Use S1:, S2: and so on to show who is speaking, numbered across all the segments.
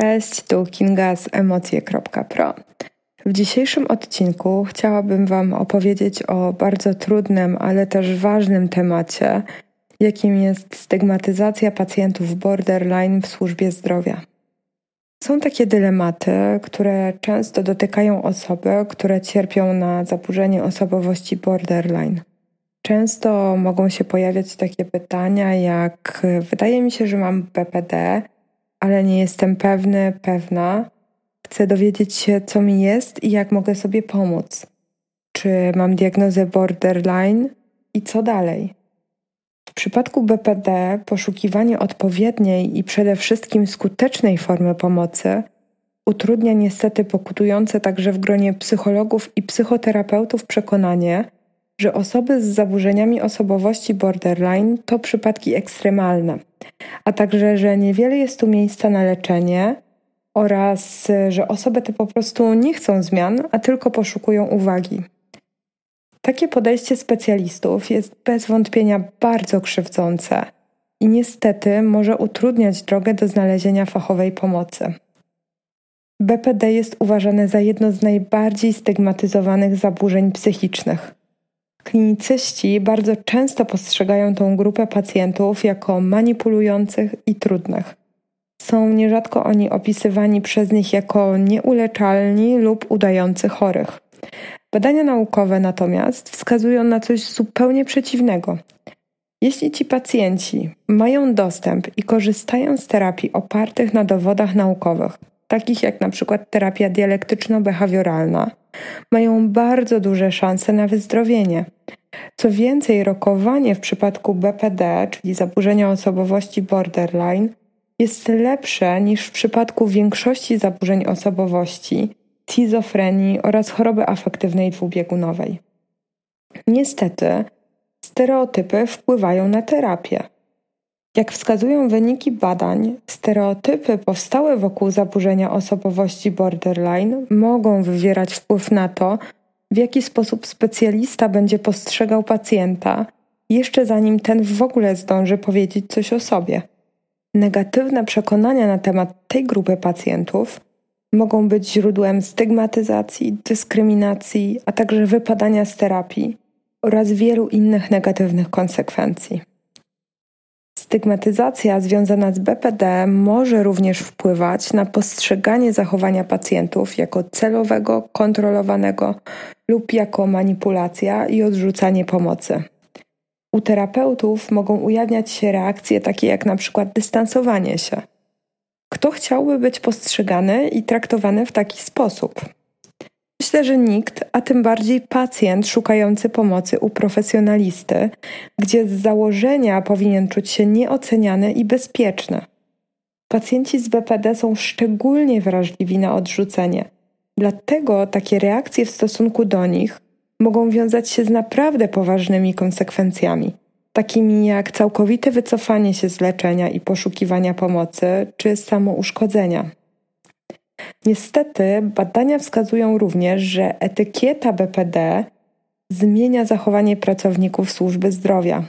S1: Cześć, tu Kinga z emocje.pro. W dzisiejszym odcinku chciałabym Wam opowiedzieć o bardzo trudnym, ale też ważnym temacie, jakim jest stygmatyzacja pacjentów borderline w służbie zdrowia. Są takie dylematy, które często dotykają osoby, które cierpią na zaburzenie osobowości borderline. Często mogą się pojawiać takie pytania, jak wydaje mi się, że mam BPD, ale nie jestem pewny, pewna. Chcę dowiedzieć się, co mi jest i jak mogę sobie pomóc. Czy mam diagnozę borderline i co dalej? W przypadku BPD poszukiwanie odpowiedniej i przede wszystkim skutecznej formy pomocy utrudnia niestety pokutujące także w gronie psychologów i psychoterapeutów przekonanie, że osoby z zaburzeniami osobowości borderline to przypadki ekstremalne, a także, że niewiele jest tu miejsca na leczenie oraz, że osoby te po prostu nie chcą zmian, a tylko poszukują uwagi. Takie podejście specjalistów jest bez wątpienia bardzo krzywdzące i niestety może utrudniać drogę do znalezienia fachowej pomocy. BPD jest uważane za jedno z najbardziej stygmatyzowanych zaburzeń psychicznych. Klinicyści bardzo często postrzegają tą grupę pacjentów jako manipulujących i trudnych. Są nierzadko oni opisywani przez nich jako nieuleczalni lub udający chorych. Badania naukowe natomiast wskazują na coś zupełnie przeciwnego. Jeśli ci pacjenci mają dostęp i korzystają z terapii opartych na dowodach naukowych, takich jak na przykład terapia dialektyczno-behawioralna, mają bardzo duże szanse na wyzdrowienie. Co więcej, rokowanie w przypadku BPD, czyli zaburzenia osobowości borderline, jest lepsze niż w przypadku większości zaburzeń osobowości, schizofrenii oraz choroby afektywnej dwubiegunowej. Niestety, stereotypy wpływają na terapię. Jak wskazują wyniki badań, stereotypy powstałe wokół zaburzenia osobowości borderline mogą wywierać wpływ na to, w jaki sposób specjalista będzie postrzegał pacjenta, jeszcze zanim ten w ogóle zdąży powiedzieć coś o sobie. Negatywne przekonania na temat tej grupy pacjentów mogą być źródłem stygmatyzacji, dyskryminacji, a także wypadania z terapii oraz wielu innych negatywnych konsekwencji. Stygmatyzacja związana z BPD może również wpływać na postrzeganie zachowania pacjentów jako celowego, kontrolowanego lub jako manipulacja i odrzucanie pomocy. U terapeutów mogą ujawniać się reakcje takie jak na przykład dystansowanie się. Kto chciałby być postrzegany i traktowany w taki sposób? Myślę, że nikt, a tym bardziej pacjent szukający pomocy u profesjonalisty, gdzie z założenia powinien czuć się nieoceniany i bezpieczny. Pacjenci z BPD są szczególnie wrażliwi na odrzucenie, dlatego takie reakcje w stosunku do nich mogą wiązać się z naprawdę poważnymi konsekwencjami, takimi jak całkowite wycofanie się z leczenia i poszukiwania pomocy, czy samouszkodzenia. Niestety, badania wskazują również, że etykieta BPD zmienia zachowanie pracowników służby zdrowia.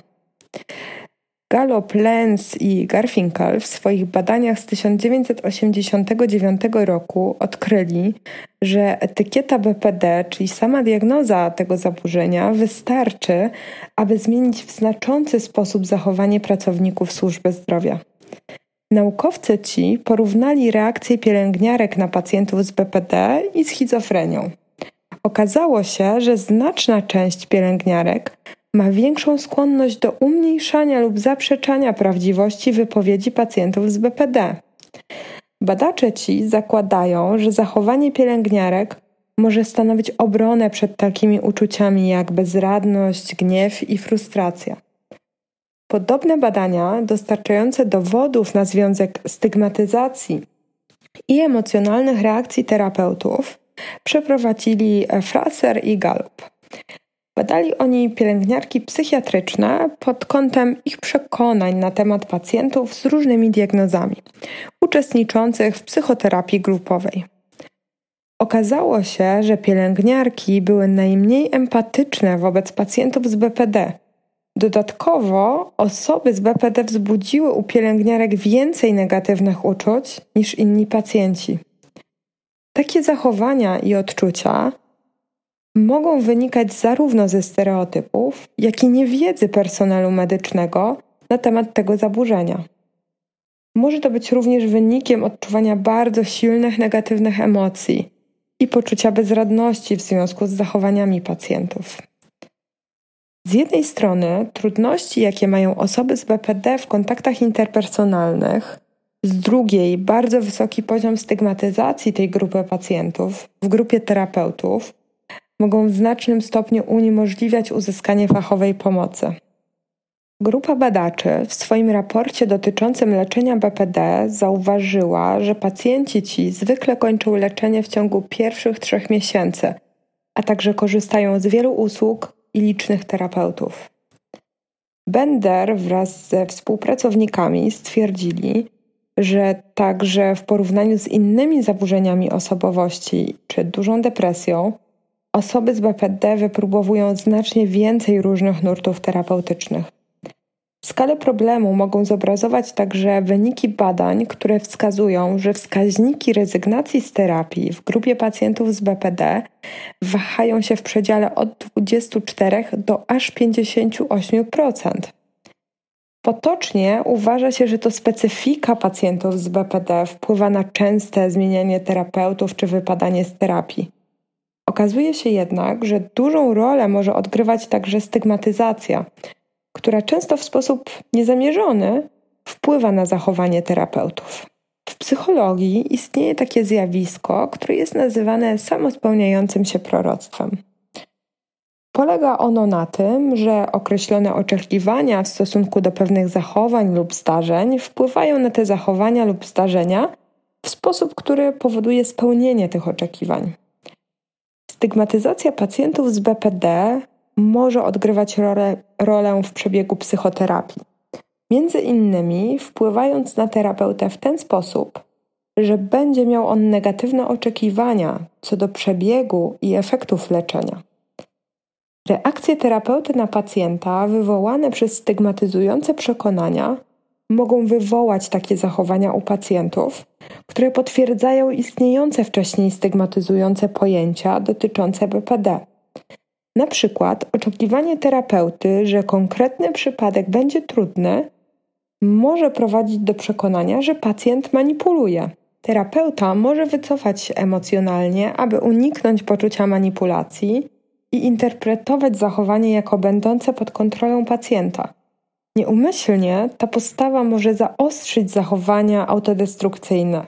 S1: Gallop, Lenz i Garfinkel w swoich badaniach z 1989 roku odkryli, że etykieta BPD, czyli sama diagnoza tego zaburzenia, wystarczy, aby zmienić w znaczący sposób zachowanie pracowników służby zdrowia. Naukowcy ci porównali reakcje pielęgniarek na pacjentów z BPD i schizofrenią. Okazało się, że znaczna część pielęgniarek ma większą skłonność do umniejszania lub zaprzeczania prawdziwości wypowiedzi pacjentów z BPD. Badacze ci zakładają, że zachowanie pielęgniarek może stanowić obronę przed takimi uczuciami jak bezradność, gniew i frustracja. Podobne badania dostarczające dowodów na związek stygmatyzacji i emocjonalnych reakcji terapeutów przeprowadzili Fraser i Gallup. Badali oni pielęgniarki psychiatryczne pod kątem ich przekonań na temat pacjentów z różnymi diagnozami, uczestniczących w psychoterapii grupowej. Okazało się, że pielęgniarki były najmniej empatyczne wobec pacjentów z BPD Dodatkowo osoby z BPD wzbudziły u pielęgniarek więcej negatywnych uczuć niż inni pacjenci. Takie zachowania i odczucia mogą wynikać zarówno ze stereotypów, jak i niewiedzy personelu medycznego na temat tego zaburzenia. Może to być również wynikiem odczuwania bardzo silnych negatywnych emocji i poczucia bezradności w związku z zachowaniami pacjentów. Z jednej strony trudności, jakie mają osoby z BPD w kontaktach interpersonalnych, z drugiej bardzo wysoki poziom stygmatyzacji tej grupy pacjentów w grupie terapeutów mogą w znacznym stopniu uniemożliwiać uzyskanie fachowej pomocy. Grupa badaczy w swoim raporcie dotyczącym leczenia BPD zauważyła, że pacjenci ci zwykle kończą leczenie w ciągu pierwszych trzech miesięcy, a także korzystają z wielu usług i licznych terapeutów. Bender wraz ze współpracownikami stwierdzili, że także w porównaniu z innymi zaburzeniami osobowości czy dużą depresją, osoby z BPD wypróbowują znacznie więcej różnych nurtów terapeutycznych. Skalę problemu mogą zobrazować także wyniki badań, które wskazują, że wskaźniki rezygnacji z terapii w grupie pacjentów z BPD wahają się w przedziale od 24 do aż 58%. Potocznie uważa się, że to specyfika pacjentów z BPD wpływa na częste zmienianie terapeutów czy wypadanie z terapii. Okazuje się jednak, że dużą rolę może odgrywać także stygmatyzacja, która często w sposób niezamierzony wpływa na zachowanie terapeutów. W psychologii istnieje takie zjawisko, które jest nazywane samospełniającym się proroctwem. Polega ono na tym, że określone oczekiwania w stosunku do pewnych zachowań lub zdarzeń wpływają na te zachowania lub zdarzenia w sposób, który powoduje spełnienie tych oczekiwań. Stygmatyzacja pacjentów z BPD może odgrywać rolę, rolę w przebiegu psychoterapii. Między innymi wpływając na terapeutę w ten sposób, że będzie miał on negatywne oczekiwania co do przebiegu i efektów leczenia. Reakcje terapeuty na pacjenta wywołane przez stygmatyzujące przekonania mogą wywołać takie zachowania u pacjentów, które potwierdzają istniejące wcześniej stygmatyzujące pojęcia dotyczące BPD. Na przykład oczekiwanie terapeuty, że konkretny przypadek będzie trudny, może prowadzić do przekonania, że pacjent manipuluje. Terapeuta może wycofać się emocjonalnie, aby uniknąć poczucia manipulacji i interpretować zachowanie jako będące pod kontrolą pacjenta. Nieumyślnie ta postawa może zaostrzyć zachowania autodestrukcyjne.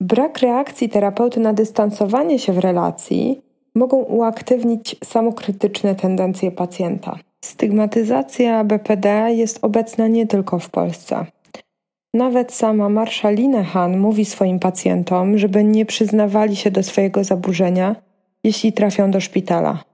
S1: Brak reakcji terapeuty na dystansowanie się w relacji mogą uaktywnić samokrytyczne tendencje pacjenta. Stygmatyzacja BPD jest obecna nie tylko w Polsce. Nawet sama Marsha Linehan mówi swoim pacjentom, żeby nie przyznawali się do swojego zaburzenia, jeśli trafią do szpitala.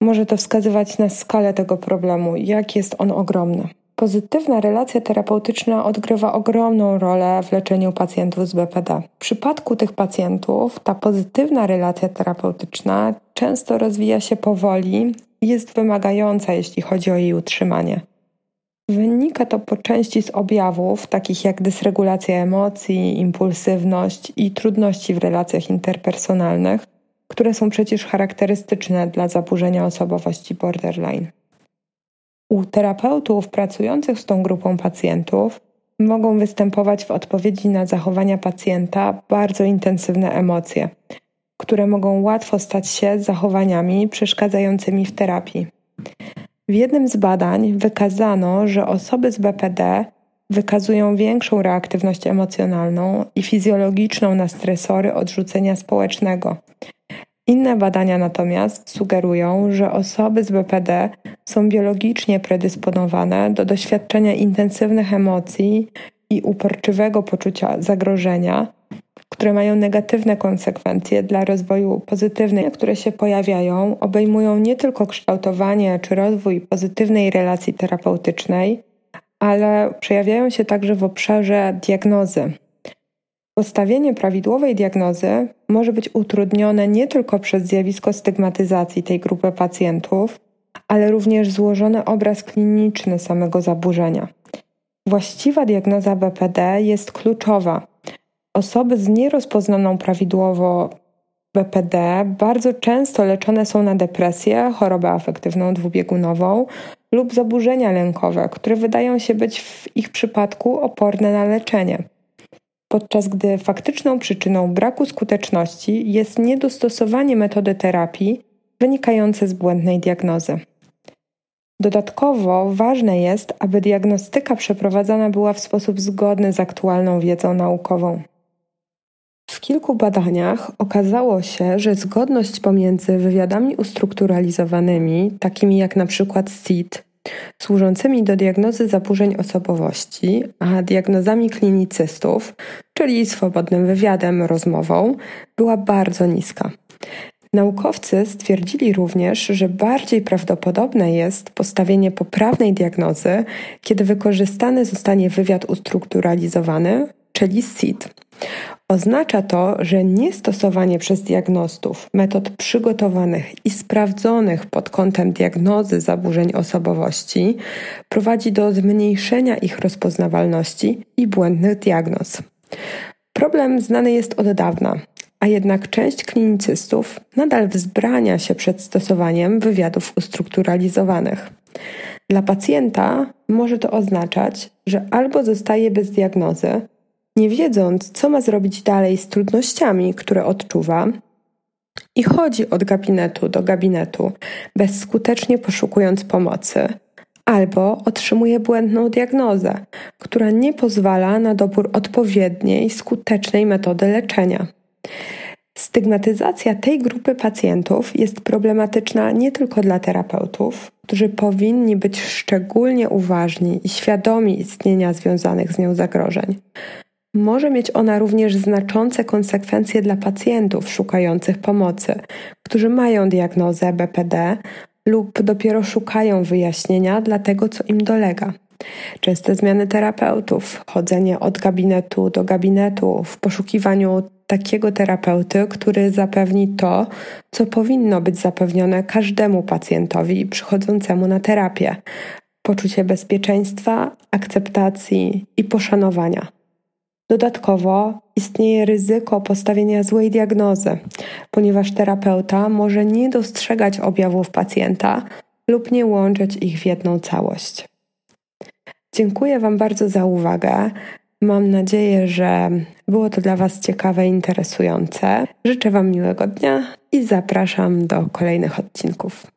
S1: Może to wskazywać na skalę tego problemu, jak jest on ogromny. Pozytywna relacja terapeutyczna odgrywa ogromną rolę w leczeniu pacjentów z BPD. W przypadku tych pacjentów ta pozytywna relacja terapeutyczna często rozwija się powoli i jest wymagająca, jeśli chodzi o jej utrzymanie. Wynika to po części z objawów takich jak dysregulacja emocji, impulsywność i trudności w relacjach interpersonalnych, które są przecież charakterystyczne dla zaburzenia osobowości borderline. U terapeutów pracujących z tą grupą pacjentów mogą występować w odpowiedzi na zachowania pacjenta bardzo intensywne emocje, które mogą łatwo stać się zachowaniami przeszkadzającymi w terapii. W jednym z badań wykazano, że osoby z BPD wykazują większą reaktywność emocjonalną i fizjologiczną na stresory odrzucenia społecznego, inne badania natomiast sugerują, że osoby z BPD są biologicznie predysponowane do doświadczenia intensywnych emocji i uporczywego poczucia zagrożenia, które mają negatywne konsekwencje dla rozwoju pozytywnej, które się pojawiają, obejmują nie tylko kształtowanie czy rozwój pozytywnej relacji terapeutycznej, ale przejawiają się także w obszarze diagnozy. Postawienie prawidłowej diagnozy może być utrudnione nie tylko przez zjawisko stygmatyzacji tej grupy pacjentów, ale również złożony obraz kliniczny samego zaburzenia. Właściwa diagnoza BPD jest kluczowa. Osoby z nierozpoznaną prawidłowo BPD bardzo często leczone są na depresję, chorobę afektywną dwubiegunową lub zaburzenia lękowe, które wydają się być w ich przypadku oporne na leczenie. Podczas gdy faktyczną przyczyną braku skuteczności jest niedostosowanie metody terapii wynikające z błędnej diagnozy. Dodatkowo ważne jest, aby diagnostyka przeprowadzana była w sposób zgodny z aktualną wiedzą naukową. W kilku badaniach okazało się, że zgodność pomiędzy wywiadami ustrukturalizowanymi, takimi jak na przykład SIT, służącymi do diagnozy zaburzeń osobowości, a diagnozami klinicystów, czyli swobodnym wywiadem, rozmową, była bardzo niska. Naukowcy stwierdzili również, że bardziej prawdopodobne jest postawienie poprawnej diagnozy, kiedy wykorzystany zostanie wywiad ustrukturalizowany, czyli SIT. Oznacza to, że niestosowanie przez diagnostów metod przygotowanych i sprawdzonych pod kątem diagnozy zaburzeń osobowości prowadzi do zmniejszenia ich rozpoznawalności i błędnych diagnoz. Problem znany jest od dawna, a jednak część klinicystów nadal wzbrania się przed stosowaniem wywiadów ustrukturalizowanych. Dla pacjenta może to oznaczać, że albo zostaje bez diagnozy, nie wiedząc, co ma zrobić dalej z trudnościami, które odczuwa, i chodzi od gabinetu do gabinetu, bezskutecznie poszukując pomocy, albo otrzymuje błędną diagnozę, która nie pozwala na dobór odpowiedniej, skutecznej metody leczenia. Stygmatyzacja tej grupy pacjentów jest problematyczna nie tylko dla terapeutów, którzy powinni być szczególnie uważni i świadomi istnienia związanych z nią zagrożeń. Może mieć ona również znaczące konsekwencje dla pacjentów szukających pomocy, którzy mają diagnozę BPD lub dopiero szukają wyjaśnienia dla tego, co im dolega. Częste zmiany terapeutów, chodzenie od gabinetu do gabinetu w poszukiwaniu takiego terapeuty, który zapewni to, co powinno być zapewnione każdemu pacjentowi przychodzącemu na terapię: poczucie bezpieczeństwa, akceptacji i poszanowania. Dodatkowo istnieje ryzyko postawienia złej diagnozy, ponieważ terapeuta może nie dostrzegać objawów pacjenta lub nie łączyć ich w jedną całość. Dziękuję Wam bardzo za uwagę. Mam nadzieję, że było to dla Was ciekawe i interesujące. Życzę Wam miłego dnia i zapraszam do kolejnych odcinków.